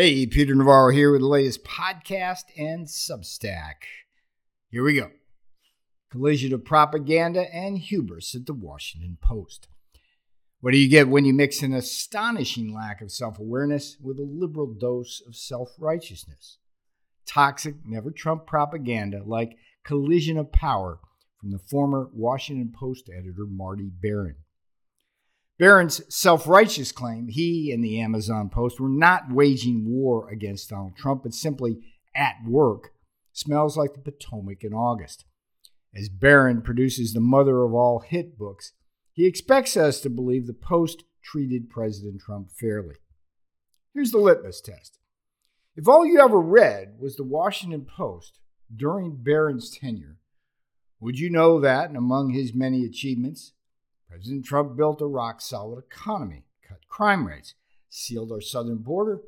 Hey, Peter Navarro here with the latest podcast and Substack. Here we go. Collision of propaganda and hubris at the Washington Post. What do you get when you mix an astonishing lack of self awareness with a liberal dose of self righteousness? Toxic, never Trump propaganda like collision of power from the former Washington Post editor Marty Baron. Baron's self righteous claim he and the Amazon Post were not waging war against Donald Trump, but simply at work, smells like the Potomac in August. As Baron produces the mother of all hit books, he expects us to believe the Post treated President Trump fairly. Here's the litmus test. If all you ever read was the Washington Post during Baron's tenure, would you know that, among his many achievements, President Trump built a rock solid economy, cut crime rates, sealed our southern border,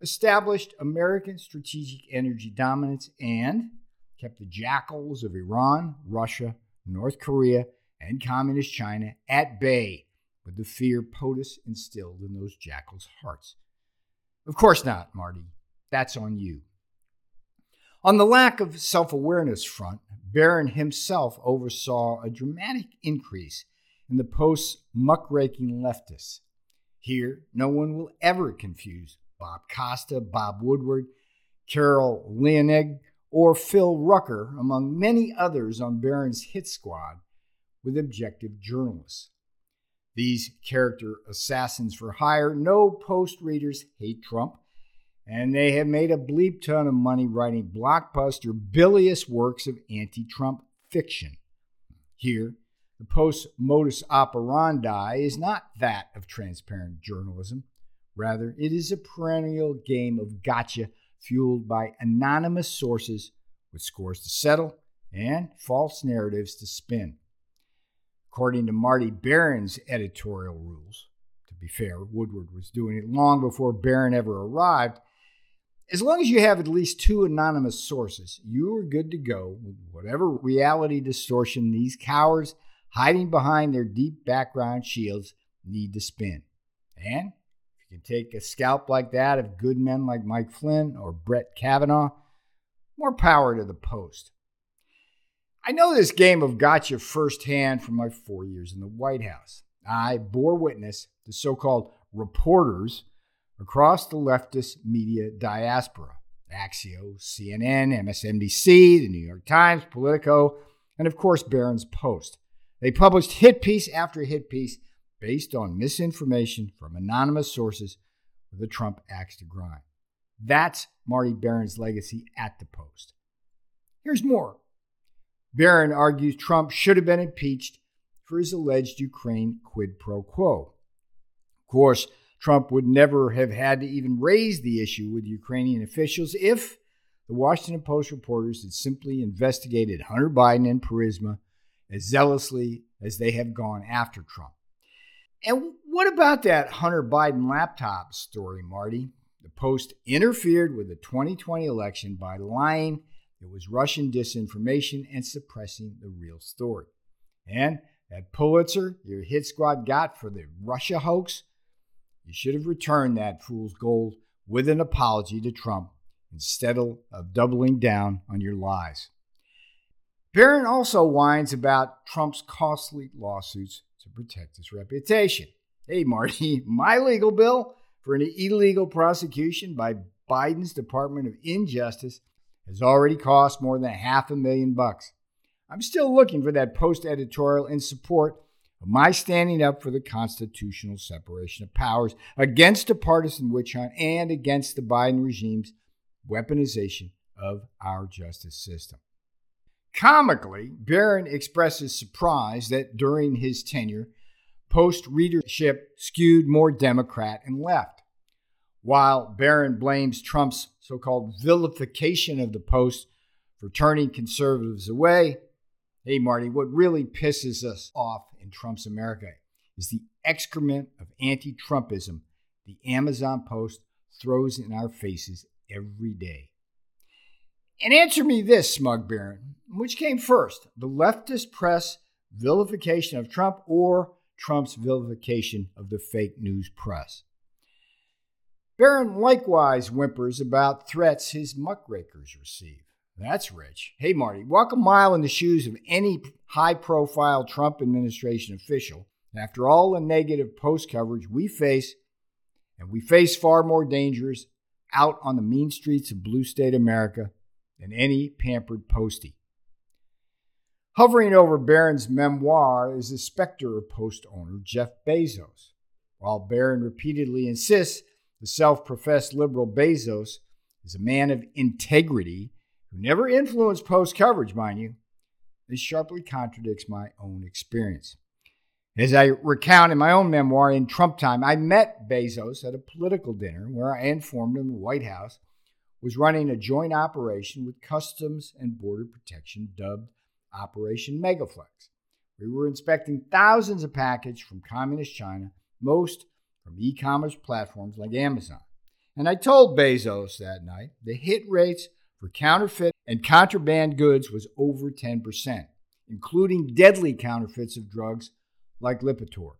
established American strategic energy dominance, and kept the jackals of Iran, Russia, North Korea, and Communist China at bay with the fear POTUS instilled in those jackals' hearts. Of course not, Marty. That's on you. On the lack of self awareness front, Baron himself oversaw a dramatic increase and the Post's muckraking leftists. Here, no one will ever confuse Bob Costa, Bob Woodward, Carol Leonnig, or Phil Rucker, among many others on Baron's hit squad, with objective journalists. These character assassins for hire no Post readers hate Trump, and they have made a bleep ton of money writing blockbuster, bilious works of anti Trump fiction. Here, the Post modus operandi is not that of transparent journalism. Rather, it is a perennial game of gotcha fueled by anonymous sources with scores to settle and false narratives to spin. According to Marty Baron's editorial rules, to be fair, Woodward was doing it long before Baron ever arrived. As long as you have at least two anonymous sources, you are good to go with whatever reality distortion these cowards hiding behind their deep background shields need to spin. And if you can take a scalp like that of good men like Mike Flynn or Brett Kavanaugh, more power to the post. I know this game of gotcha firsthand from my four years in the White House. I bore witness to so called reporters across the leftist media diaspora Axios, CNN, MSNBC, the New York Times, Politico, and of course, Baron's Post. They published hit piece after hit piece based on misinformation from anonymous sources with a Trump axe to grind. That's Marty Baron's legacy at the Post. Here's more. Baron argues Trump should have been impeached for his alleged Ukraine quid pro quo. Of course, Trump would never have had to even raise the issue with Ukrainian officials if the Washington Post reporters had simply investigated Hunter Biden and Burisma as zealously as they have gone after Trump. And what about that Hunter Biden laptop story, Marty? The Post interfered with the 2020 election by lying it was Russian disinformation and suppressing the real story. And that Pulitzer your hit squad got for the Russia hoax, you should have returned that fool's gold with an apology to Trump instead of doubling down on your lies. Baron also whines about Trump's costly lawsuits to protect his reputation. Hey, Marty, my legal bill for an illegal prosecution by Biden's Department of Injustice has already cost more than half a million bucks. I'm still looking for that post editorial in support of my standing up for the constitutional separation of powers against a partisan witch hunt and against the Biden regime's weaponization of our justice system. Comically, Baron expresses surprise that during his tenure, Post readership skewed more Democrat and left. While Baron blames Trump's so called vilification of the Post for turning conservatives away, hey, Marty, what really pisses us off in Trump's America is the excrement of anti Trumpism the Amazon Post throws in our faces every day. And answer me this, smug Baron. Which came first, the leftist press vilification of Trump or Trump's vilification of the fake news press? Baron likewise whimpers about threats his muckrakers receive. That's rich. Hey, Marty, walk a mile in the shoes of any high profile Trump administration official. After all the negative post coverage we face, and we face far more dangers out on the mean streets of blue state America than any pampered postie. Hovering over Baron's memoir is the specter of Post owner Jeff Bezos. While Baron repeatedly insists the self professed liberal Bezos is a man of integrity who never influenced Post coverage, mind you, this sharply contradicts my own experience. As I recount in my own memoir, in Trump time, I met Bezos at a political dinner where I informed him the White House was running a joint operation with Customs and Border Protection dubbed Operation Megaflex. We were inspecting thousands of packages from communist China, most from e commerce platforms like Amazon. And I told Bezos that night the hit rates for counterfeit and contraband goods was over 10%, including deadly counterfeits of drugs like Lipitor.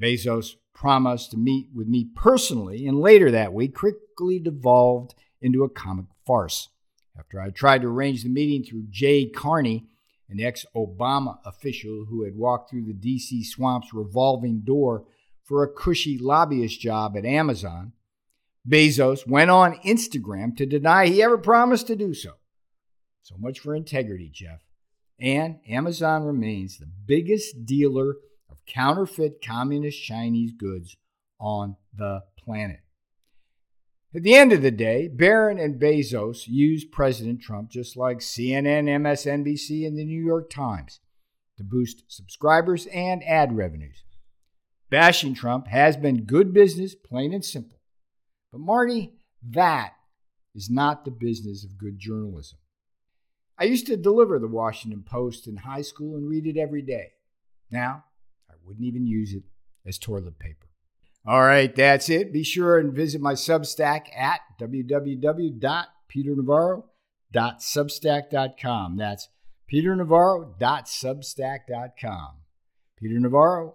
Bezos promised to meet with me personally, and later that week quickly devolved into a comic farce. After I tried to arrange the meeting through Jay Carney, an ex Obama official who had walked through the D.C. swamp's revolving door for a cushy lobbyist job at Amazon, Bezos went on Instagram to deny he ever promised to do so. So much for integrity, Jeff. And Amazon remains the biggest dealer of counterfeit communist Chinese goods on the planet. At the end of the day, Baron and Bezos used President Trump just like CNN, MSNBC, and the New York Times to boost subscribers and ad revenues. Bashing Trump has been good business, plain and simple. But, Marty, that is not the business of good journalism. I used to deliver the Washington Post in high school and read it every day. Now, I wouldn't even use it as toilet paper. All right, that's it. Be sure and visit my Substack at www.peternavarro.substack.com. That's peternavarro.substack.com. Peter Navarro.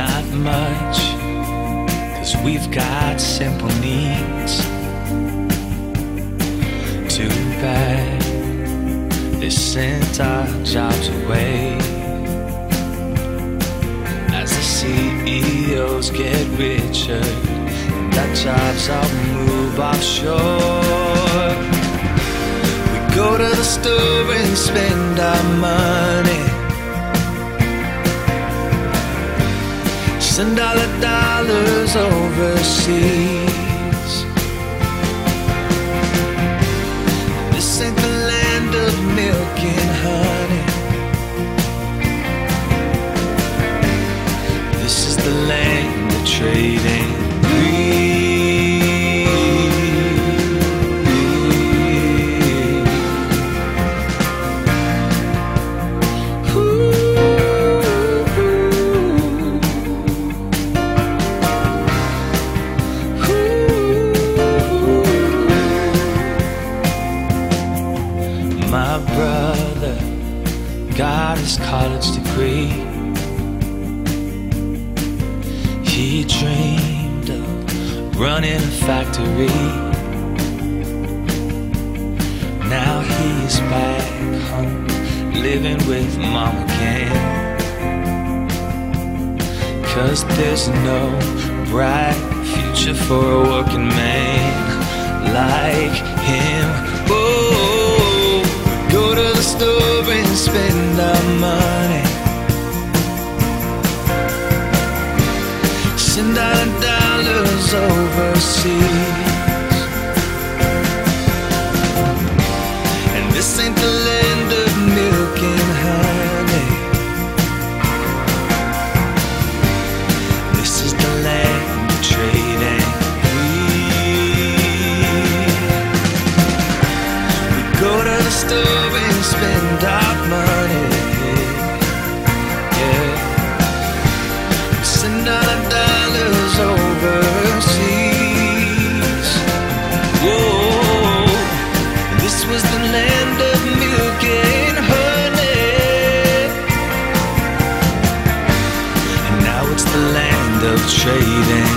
Not much, cause we've got simple needs. Too bad they sent our jobs away. As the CEOs get richer, and our jobs all move offshore. We go to the store and spend our money. Send the dollars overseas. This ain't the land of milk and honey. This is the land of trade got his college degree. He dreamed of running a factory. Now he's back home, living with mom again. Cause there's no bright future for a working man like him. Overseas. And